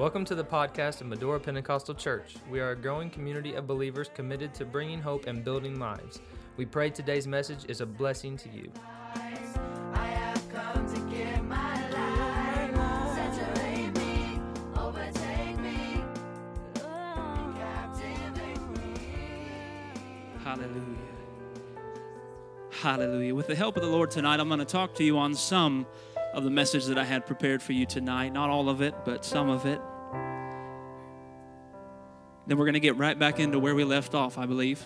Welcome to the podcast of Medora Pentecostal Church. We are a growing community of believers committed to bringing hope and building lives. We pray today's message is a blessing to you. Hallelujah. Hallelujah. With the help of the Lord tonight, I'm going to talk to you on some of the message that I had prepared for you tonight. Not all of it, but some of it. Then we're going to get right back into where we left off, I believe.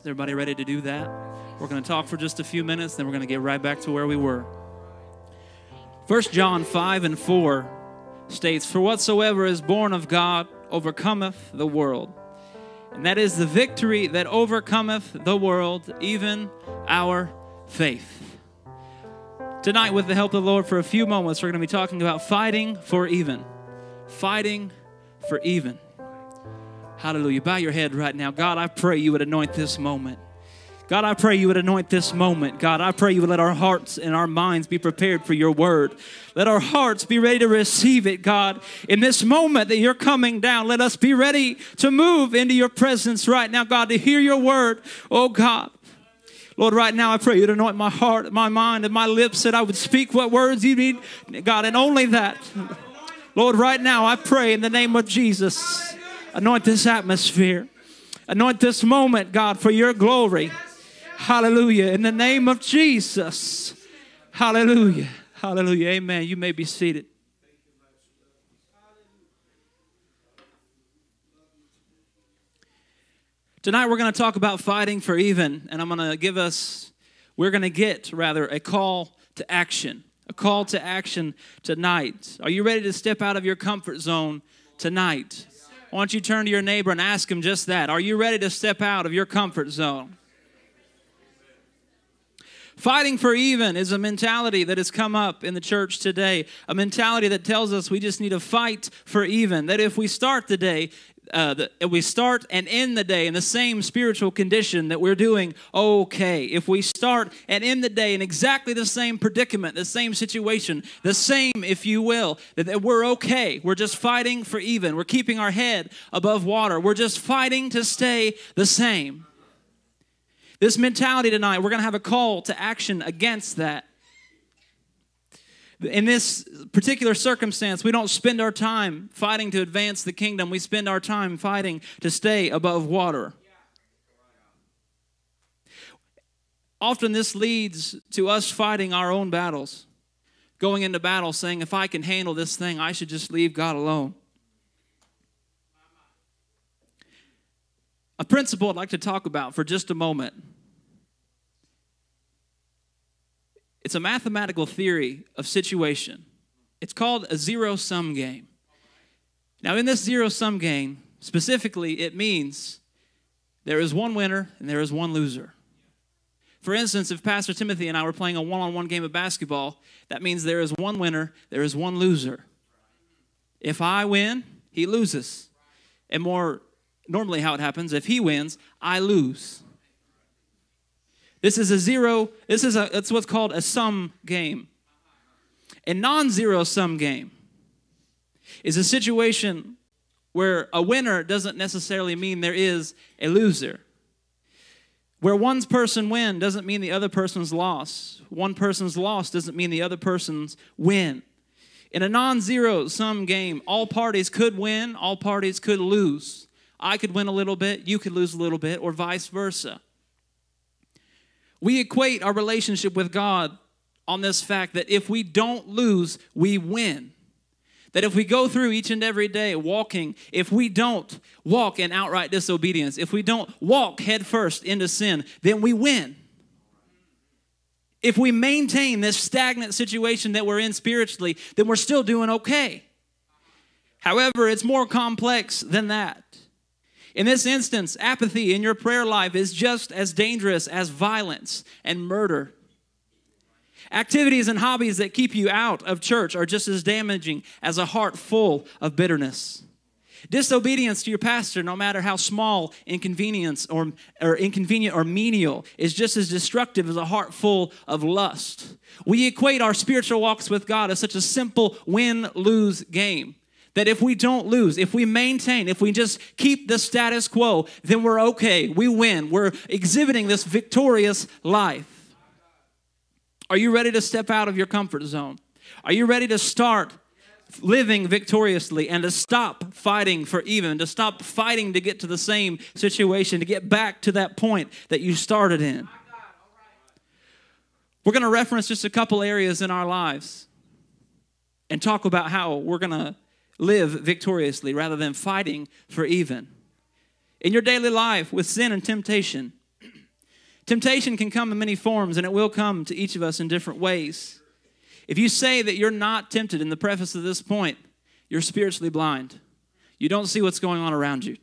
Is everybody ready to do that? We're going to talk for just a few minutes, then we're going to get right back to where we were. 1 John 5 and 4 states, For whatsoever is born of God overcometh the world. And that is the victory that overcometh the world, even our faith. Tonight, with the help of the Lord, for a few moments, we're going to be talking about fighting for even. Fighting for even. Hallelujah. Bow your head right now. God, I pray you would anoint this moment. God, I pray you would anoint this moment. God, I pray you would let our hearts and our minds be prepared for your word. Let our hearts be ready to receive it, God. In this moment that you're coming down, let us be ready to move into your presence right now, God, to hear your word. Oh, God. Lord, right now I pray you'd anoint my heart, my mind, and my lips that I would speak what words you need, God, and only that. Lord, right now I pray in the name of Jesus, anoint this atmosphere. Anoint this moment, God, for your glory. Hallelujah. In the name of Jesus. Hallelujah. Hallelujah. Amen. You may be seated. Tonight we're going to talk about fighting for even, and I'm going to give us, we're going to get rather a call to action. A call to action tonight. Are you ready to step out of your comfort zone tonight? Why don't you turn to your neighbor and ask him just that? Are you ready to step out of your comfort zone? Fighting for even is a mentality that has come up in the church today. A mentality that tells us we just need to fight for even. That if we start the day, uh, the, we start and end the day in the same spiritual condition, that we're doing okay. If we start and end the day in exactly the same predicament, the same situation, the same, if you will, that, that we're okay. We're just fighting for even. We're keeping our head above water. We're just fighting to stay the same. This mentality tonight, we're going to have a call to action against that. In this particular circumstance, we don't spend our time fighting to advance the kingdom. We spend our time fighting to stay above water. Often, this leads to us fighting our own battles, going into battle saying, if I can handle this thing, I should just leave God alone. A principle I'd like to talk about for just a moment. It's a mathematical theory of situation. It's called a zero sum game. Now, in this zero sum game, specifically, it means there is one winner and there is one loser. For instance, if Pastor Timothy and I were playing a one on one game of basketball, that means there is one winner, there is one loser. If I win, he loses. And more normally how it happens if he wins i lose this is a zero this is a it's what's called a sum game. A non-zero sum game is a situation where a winner doesn't necessarily mean there is a loser. Where one person win doesn't mean the other person's loss. One person's loss doesn't mean the other person's win. In a non-zero sum game all parties could win all parties could lose. I could win a little bit, you could lose a little bit, or vice versa. We equate our relationship with God on this fact that if we don't lose, we win. That if we go through each and every day walking, if we don't walk in outright disobedience, if we don't walk headfirst into sin, then we win. If we maintain this stagnant situation that we're in spiritually, then we're still doing okay. However, it's more complex than that. In this instance, apathy in your prayer life is just as dangerous as violence and murder. Activities and hobbies that keep you out of church are just as damaging as a heart full of bitterness. Disobedience to your pastor, no matter how small, inconvenience or, or inconvenient or menial, is just as destructive as a heart full of lust. We equate our spiritual walks with God as such a simple win-lose game That if we don't lose, if we maintain, if we just keep the status quo, then we're okay. We win. We're exhibiting this victorious life. Are you ready to step out of your comfort zone? Are you ready to start living victoriously and to stop fighting for even, to stop fighting to get to the same situation, to get back to that point that you started in? We're going to reference just a couple areas in our lives and talk about how we're going to live victoriously rather than fighting for even. In your daily life with sin and temptation, temptation can come in many forms and it will come to each of us in different ways. If you say that you're not tempted in the preface of this point, you're spiritually blind. You don't see what's going on around you.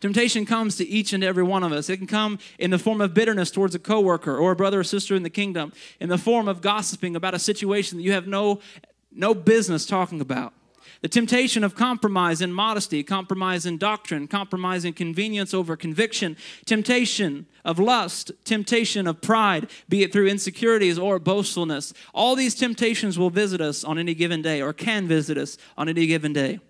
Temptation comes to each and every one of us. It can come in the form of bitterness towards a coworker or a brother or sister in the kingdom, in the form of gossiping about a situation that you have no, no business talking about. The temptation of compromise in modesty, compromise in doctrine, compromise in convenience over conviction, temptation of lust, temptation of pride, be it through insecurities or boastfulness. All these temptations will visit us on any given day or can visit us on any given day.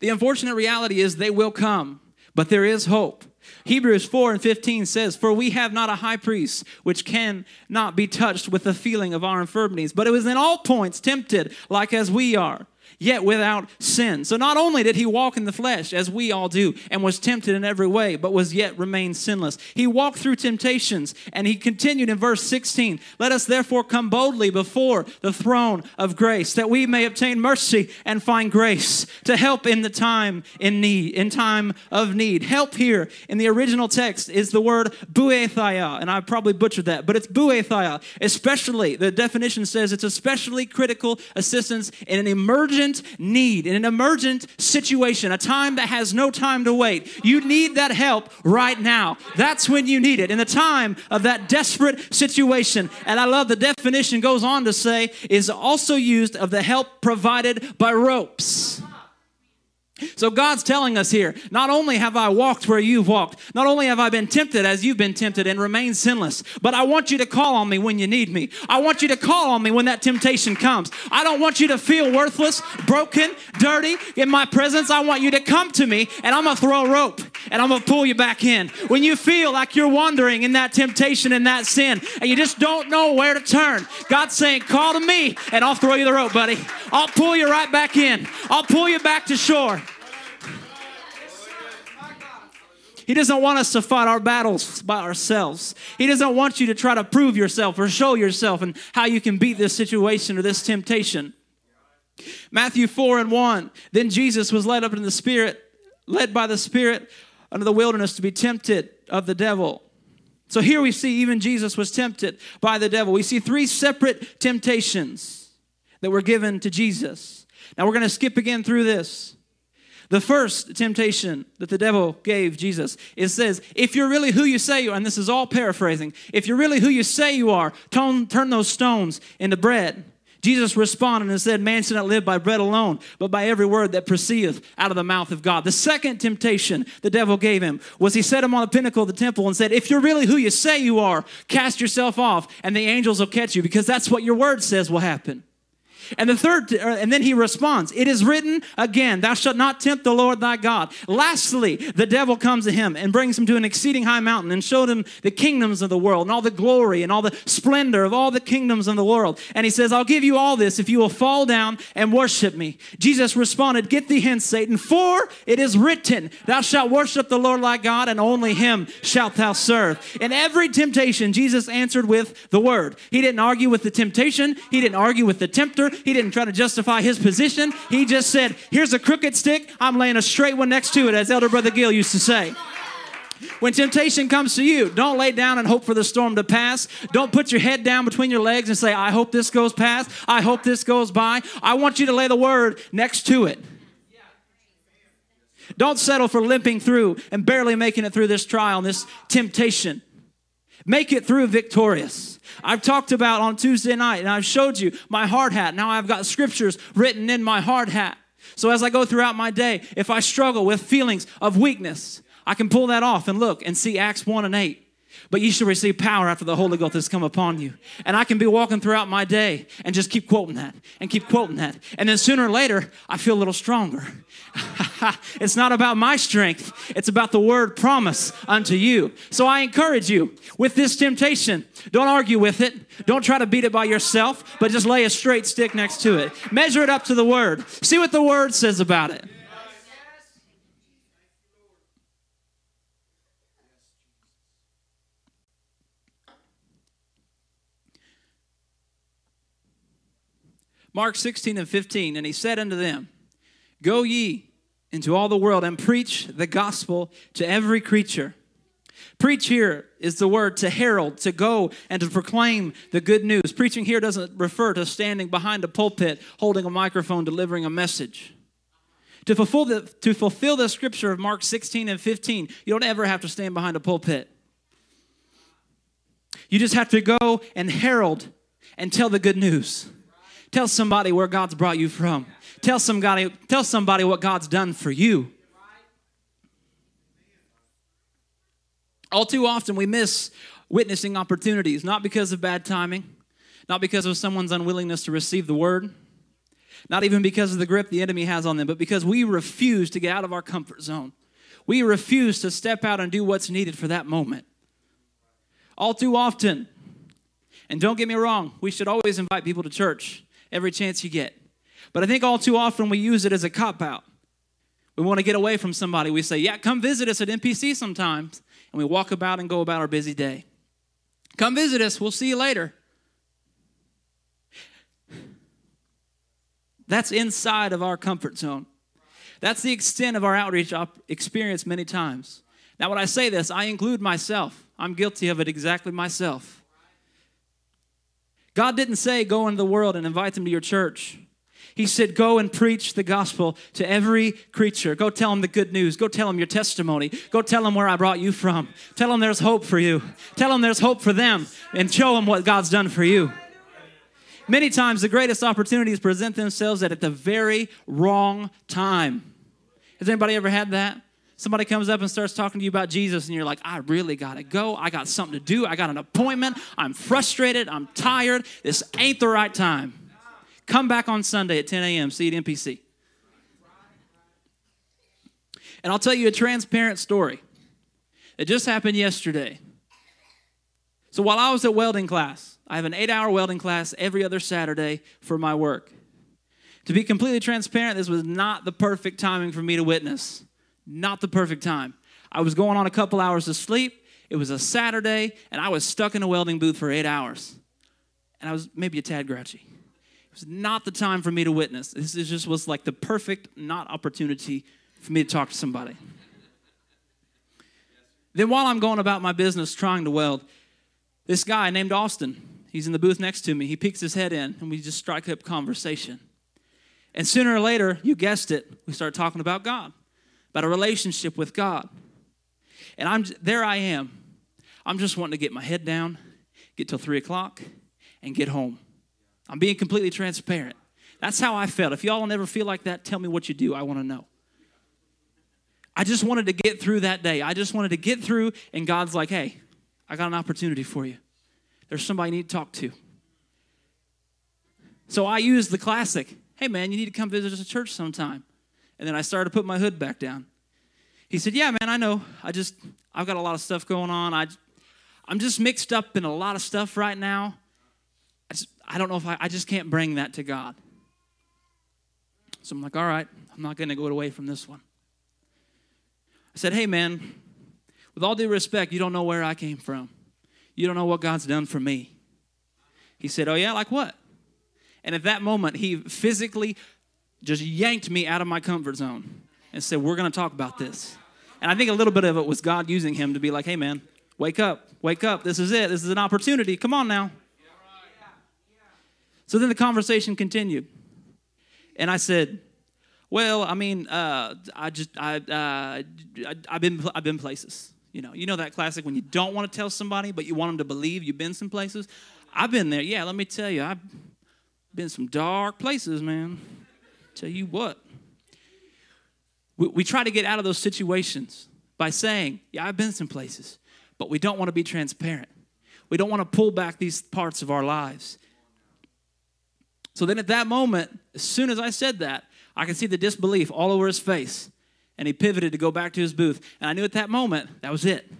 The unfortunate reality is they will come, but there is hope. Hebrews 4 and 15 says, For we have not a high priest which can not be touched with the feeling of our infirmities, but it was in all points tempted like as we are yet without sin. So not only did he walk in the flesh, as we all do, and was tempted in every way, but was yet remained sinless. He walked through temptations, and he continued in verse 16 Let us therefore come boldly before the throne of grace, that we may obtain mercy and find grace to help in the time in need, in time of need. Help here in the original text is the word buethia, and I probably butchered that, but it's buethia. Especially, the definition says it's especially critical assistance in an emergent need, in an emergent situation, a time that has no time to wait. You need that help right now. That's when you need it, in the time of that desperate situation. And I love the definition goes on to say, is also used of the help provided by ropes. So God's telling us here, not only have I walked where you've walked, not only have I been tempted as you've been tempted and remained sinless, but I want you to call on me when you need me. I want you to call on me when that temptation comes. I don't want you to feel worthless, broken, dirty in my presence. I want you to come to me and I'm going to throw a rope and I'm going to pull you back in. When you feel like you're wandering in that temptation and that sin and you just don't know where to turn, God's saying, call to me and I'll throw you the rope, buddy. I'll pull you right back in. I'll pull you back to shore. He doesn't want us to fight our battles by ourselves. He doesn't want you to try to prove yourself or show yourself and how you can beat this situation or this temptation. Matthew 4 and 1. Then Jesus was led up in the Spirit, led by the Spirit under the wilderness to be tempted of the devil. So here we see even Jesus was tempted by the devil. We see three separate temptations that were given to Jesus. Now we're going to skip again through this. The first temptation that the devil gave Jesus, it says, if you're really who you say you are, and this is all paraphrasing, if you're really who you say you are, turn, turn those stones into bread. Jesus responded and said, Man should not live by bread alone, but by every word that proceedeth out of the mouth of God. The second temptation the devil gave him was he set him on the pinnacle of the temple and said, If you're really who you say you are, cast yourself off, and the angels will catch you, because that's what your word says will happen. And the third, uh, and then he responds, It is written again, Thou shalt not tempt the Lord thy God. Lastly, the devil comes to him and brings him to an exceeding high mountain and showed him the kingdoms of the world and all the glory and all the splendor of all the kingdoms of the world. And he says, I'll give you all this if you will fall down and worship me. Jesus responded, Get thee hence, Satan, for it is written, Thou shalt worship the Lord thy God, and only him shalt thou serve. In every temptation, Jesus answered with the word. He didn't argue with the temptation, he didn't argue with the tempter, he didn't try to justify his position. He just said, Here's a crooked stick, I'm laying a straight one next to it, as Elder Brother Gill used to say. When temptation comes to you, don't lay down and hope for the storm to pass. Don't put your head down between your legs and say, I hope this goes past. I hope this goes by. I want you to lay the word next to it. Don't settle for limping through and barely making it through this trial and this temptation. Make it through victorious. I've talked about on Tuesday night and I've showed you my hard hat. Now I've got scriptures written in my hard hat. So as I go throughout my day, if I struggle with feelings of weakness, I can pull that off and look and see Acts 1 and 8. But you shall receive power after the Holy Ghost has come upon you. And I can be walking throughout my day and just keep quoting that and keep quoting that. And then sooner or later, I feel a little stronger. it's not about my strength, it's about the word promise unto you. So I encourage you with this temptation, don't argue with it. Don't try to beat it by yourself, but just lay a straight stick next to it. Measure it up to the word. See what the word says about it. Mark 16 and 15, and he said unto them, Go ye into all the world and preach the gospel to every creature. Preach here is the word to herald, to go and to proclaim the good news. Preaching here doesn't refer to standing behind a pulpit, holding a microphone, delivering a message. To fulfill, the, to fulfill the scripture of Mark 16 and 15, you don't ever have to stand behind a pulpit. You just have to go and herald and tell the good news. Tell somebody where God's brought you from. Tell somebody, tell somebody what God's done for you. All too often, we miss witnessing opportunities, not because of bad timing, not because of someone's unwillingness to receive the word, not even because of the grip the enemy has on them, but because we refuse to get out of our comfort zone. We refuse to step out and do what's needed for that moment. All too often, and don't get me wrong, we should always invite people to church every chance you get. But I think all too often we use it as a cop out. We want to get away from somebody. We say, Yeah, come visit us at NPC sometimes. And we walk about and go about our busy day. Come visit us. We'll see you later. That's inside of our comfort zone. That's the extent of our outreach op- experience many times. Now, when I say this, I include myself. I'm guilty of it exactly myself. God didn't say, go into the world and invite them to your church. He said, Go and preach the gospel to every creature. Go tell them the good news. Go tell them your testimony. Go tell them where I brought you from. Tell them there's hope for you. Tell them there's hope for them and show them what God's done for you. Many times, the greatest opportunities present themselves at, at the very wrong time. Has anybody ever had that? Somebody comes up and starts talking to you about Jesus, and you're like, I really gotta go. I got something to do. I got an appointment. I'm frustrated. I'm tired. This ain't the right time. Come back on Sunday at 10 a.m. See you at NPC. And I'll tell you a transparent story. It just happened yesterday. So while I was at welding class, I have an eight hour welding class every other Saturday for my work. To be completely transparent, this was not the perfect timing for me to witness. Not the perfect time. I was going on a couple hours of sleep. It was a Saturday, and I was stuck in a welding booth for eight hours. And I was maybe a tad grouchy. It was not the time for me to witness. This is just was like the perfect not opportunity for me to talk to somebody. Then while I'm going about my business trying to weld, this guy named Austin, he's in the booth next to me. He peeks his head in and we just strike up conversation. And sooner or later, you guessed it, we start talking about God, about a relationship with God. And I'm there I am. I'm just wanting to get my head down, get till three o'clock, and get home. I'm being completely transparent. That's how I felt. If y'all never feel like that, tell me what you do. I want to know. I just wanted to get through that day. I just wanted to get through, and God's like, hey, I got an opportunity for you. There's somebody you need to talk to. So I used the classic hey, man, you need to come visit us at church sometime. And then I started to put my hood back down. He said, yeah, man, I know. I just, I've got a lot of stuff going on. I, I'm just mixed up in a lot of stuff right now. I, just, I don't know if I, I just can't bring that to God. So I'm like, all right, I'm not going to go away from this one. I said, hey, man, with all due respect, you don't know where I came from. You don't know what God's done for me. He said, oh, yeah, like what? And at that moment, he physically just yanked me out of my comfort zone and said, we're going to talk about this. And I think a little bit of it was God using him to be like, hey, man, wake up, wake up. This is it. This is an opportunity. Come on now. So then the conversation continued. And I said, well, I mean, uh, I just, I, uh, I, I've been, I've been places. You know, you know that classic when you don't want to tell somebody, but you want them to believe you've been some places. I've been there. Yeah, let me tell you, I've been some dark places, man. Tell you what. We, we try to get out of those situations by saying, yeah, I've been some places, but we don't want to be transparent. We don't want to pull back these parts of our lives. So then at that moment, as soon as I said that, I could see the disbelief all over his face. And he pivoted to go back to his booth. And I knew at that moment, that was it.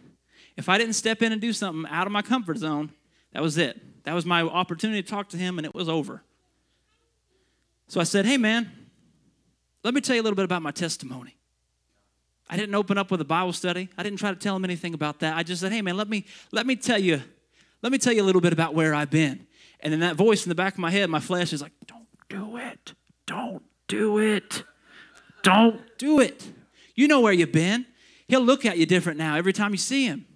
If I didn't step in and do something out of my comfort zone, that was it. That was my opportunity to talk to him, and it was over. So I said, Hey, man, let me tell you a little bit about my testimony. I didn't open up with a Bible study. I didn't try to tell him anything about that. I just said, "Hey man, let me let me tell you let me tell you a little bit about where I've been." And then that voice in the back of my head, my flesh is like, "Don't do it. Don't do it. Don't do it. You know where you've been. He'll look at you different now every time you see him."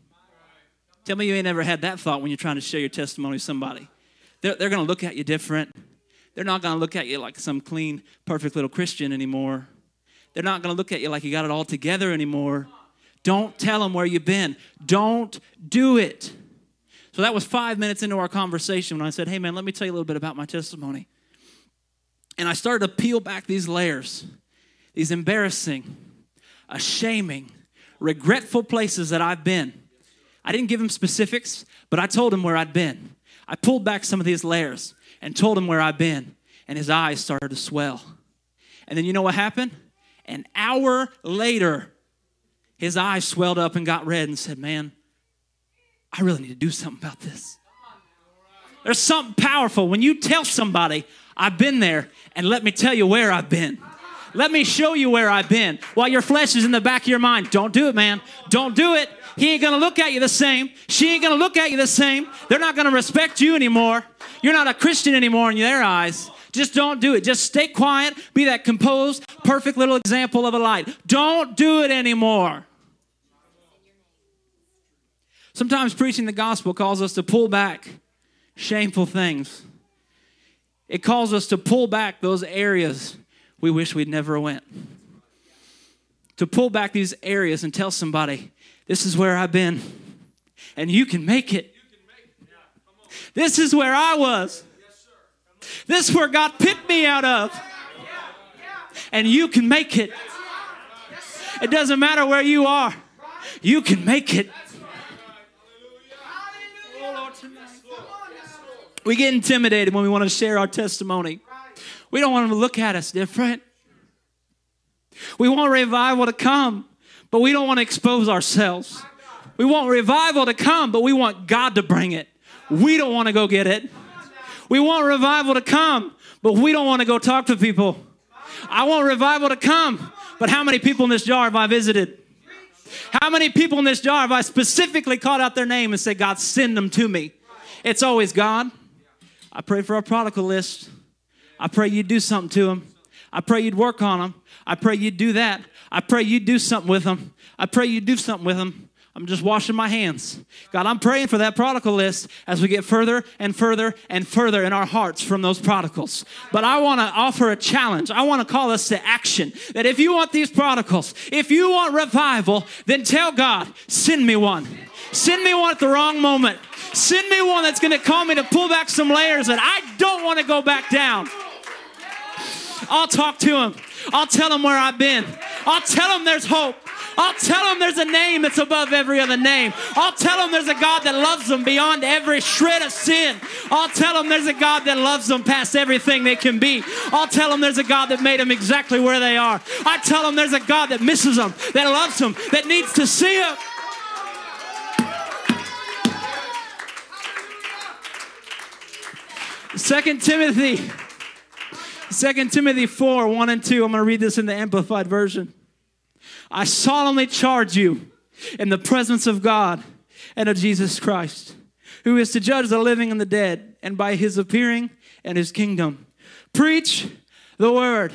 Tell me you ain't ever had that thought when you're trying to share your testimony with somebody. They're, they're going to look at you different. They're not going to look at you like some clean, perfect little Christian anymore. They're not going to look at you like you got it all together anymore. Don't tell them where you've been. Don't do it. So that was five minutes into our conversation when I said, Hey, man, let me tell you a little bit about my testimony. And I started to peel back these layers, these embarrassing, ashaming, regretful places that I've been. I didn't give him specifics, but I told him where I'd been. I pulled back some of these layers and told him where I'd been, and his eyes started to swell. And then you know what happened? An hour later, his eyes swelled up and got red and said, Man, I really need to do something about this. There's something powerful when you tell somebody, I've been there, and let me tell you where I've been. Let me show you where I've been. While your flesh is in the back of your mind, don't do it, man. Don't do it. He ain't gonna look at you the same. She ain't gonna look at you the same. They're not gonna respect you anymore. You're not a Christian anymore in their eyes. Just don't do it. Just stay quiet. Be that composed, perfect little example of a light. Don't do it anymore. Sometimes preaching the gospel calls us to pull back shameful things. It calls us to pull back those areas we wish we'd never went. To pull back these areas and tell somebody, this is where I've been, and you can make it. This is where I was. This is where God picked me out of. And you can make it. It doesn't matter where you are, you can make it. We get intimidated when we want to share our testimony. We don't want them to look at us different. We want revival to come, but we don't want to expose ourselves. We want revival to come, but we want God to bring it. We don't want to go get it. We want revival to come, but we don't want to go talk to people. I want revival to come, but how many people in this jar have I visited? How many people in this jar have I specifically called out their name and said, God, send them to me? It's always God. I pray for our prodigal list. I pray you'd do something to them. I pray you'd work on them. I pray you'd do that. I pray you'd do something with them. I pray you'd do something with them. I'm just washing my hands. God, I'm praying for that prodigal list as we get further and further and further in our hearts from those prodigals. But I want to offer a challenge. I want to call us to action. That if you want these prodigals, if you want revival, then tell God, send me one. Send me one at the wrong moment. Send me one that's going to call me to pull back some layers that I don't want to go back down. I'll talk to him. I'll tell him where I've been. I'll tell him there's hope. I'll tell them there's a name that's above every other name. I'll tell them there's a God that loves them beyond every shred of sin. I'll tell them there's a God that loves them past everything they can be. I'll tell them there's a God that made them exactly where they are. I tell them there's a God that misses them, that loves them, that needs to see them. Second Timothy, Second Timothy 4, 1 and 2. I'm going to read this in the Amplified Version. I solemnly charge you in the presence of God and of Jesus Christ, who is to judge the living and the dead, and by his appearing and his kingdom. Preach the word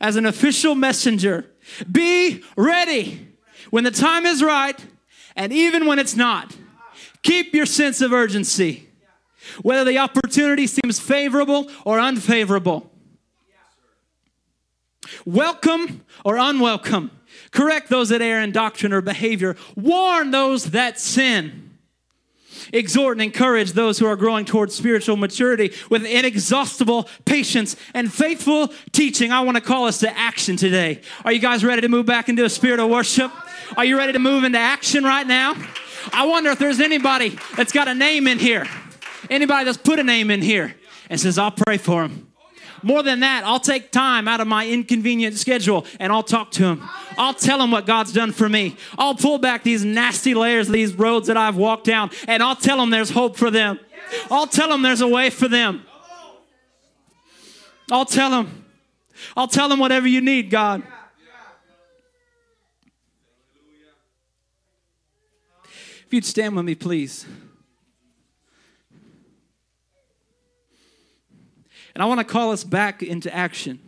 as an official messenger. Be ready when the time is right and even when it's not. Keep your sense of urgency, whether the opportunity seems favorable or unfavorable. Welcome or unwelcome. Correct those that err in doctrine or behavior. Warn those that sin. Exhort and encourage those who are growing towards spiritual maturity with inexhaustible patience and faithful teaching. I want to call us to action today. Are you guys ready to move back into a spirit of worship? Are you ready to move into action right now? I wonder if there's anybody that's got a name in here. Anybody that's put a name in here and says, I'll pray for him. More than that, I'll take time out of my inconvenient schedule and I'll talk to him. I'll tell him what God's done for me. I'll pull back these nasty layers, these roads that I've walked down, and I'll tell them there's hope for them. I'll tell them there's a way for them. I'll tell them. I'll tell them whatever you need, God. If you'd stand with me, please. And I want to call us back into action.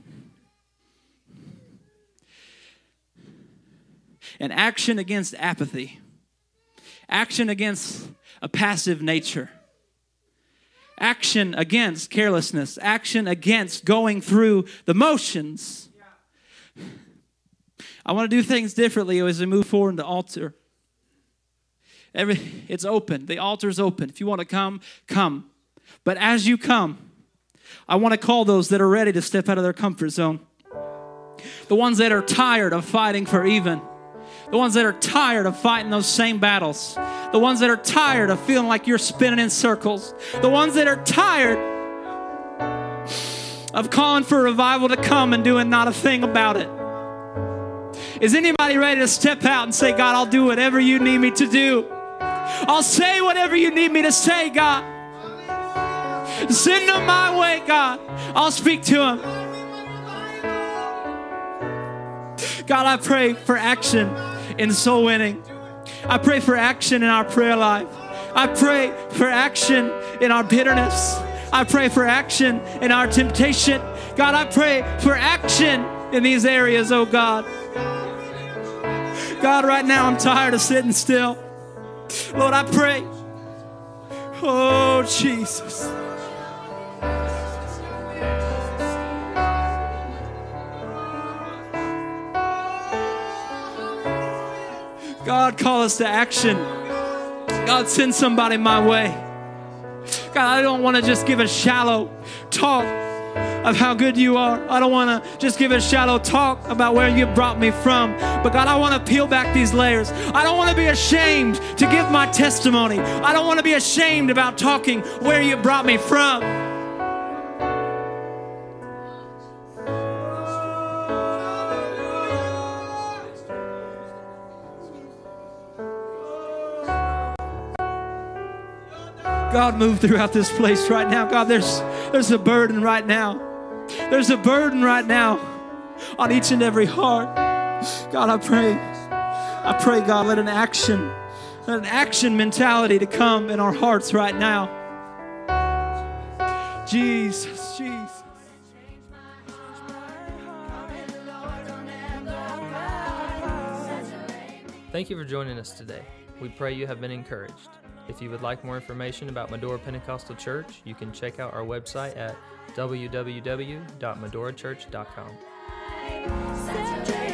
And action against apathy, action against a passive nature, action against carelessness, action against going through the motions. I want to do things differently as we move forward in the altar. Every, it's open. The altar's open. If you want to come, come. But as you come, I want to call those that are ready to step out of their comfort zone. The ones that are tired of fighting for even. The ones that are tired of fighting those same battles. The ones that are tired of feeling like you're spinning in circles. The ones that are tired of calling for revival to come and doing not a thing about it. Is anybody ready to step out and say, God, I'll do whatever you need me to do? I'll say whatever you need me to say, God. Send them my way, God. I'll speak to them. God, I pray for action in soul winning. I pray for action in our prayer life. I pray for action in our bitterness. I pray for action in our temptation. God, I pray for action in these areas, oh God. God, right now I'm tired of sitting still. Lord, I pray. Oh, Jesus. God, call us to action. God, send somebody my way. God, I don't want to just give a shallow talk of how good you are. I don't want to just give a shallow talk about where you brought me from. But God, I want to peel back these layers. I don't want to be ashamed to give my testimony. I don't want to be ashamed about talking where you brought me from. God, move throughout this place right now. God, there's, there's a burden right now. There's a burden right now on each and every heart. God, I pray. I pray, God, let an action, let an action mentality to come in our hearts right now. Jesus, Jesus. Thank you for joining us today. We pray you have been encouraged. If you would like more information about Medora Pentecostal Church, you can check out our website at www.medorachurch.com.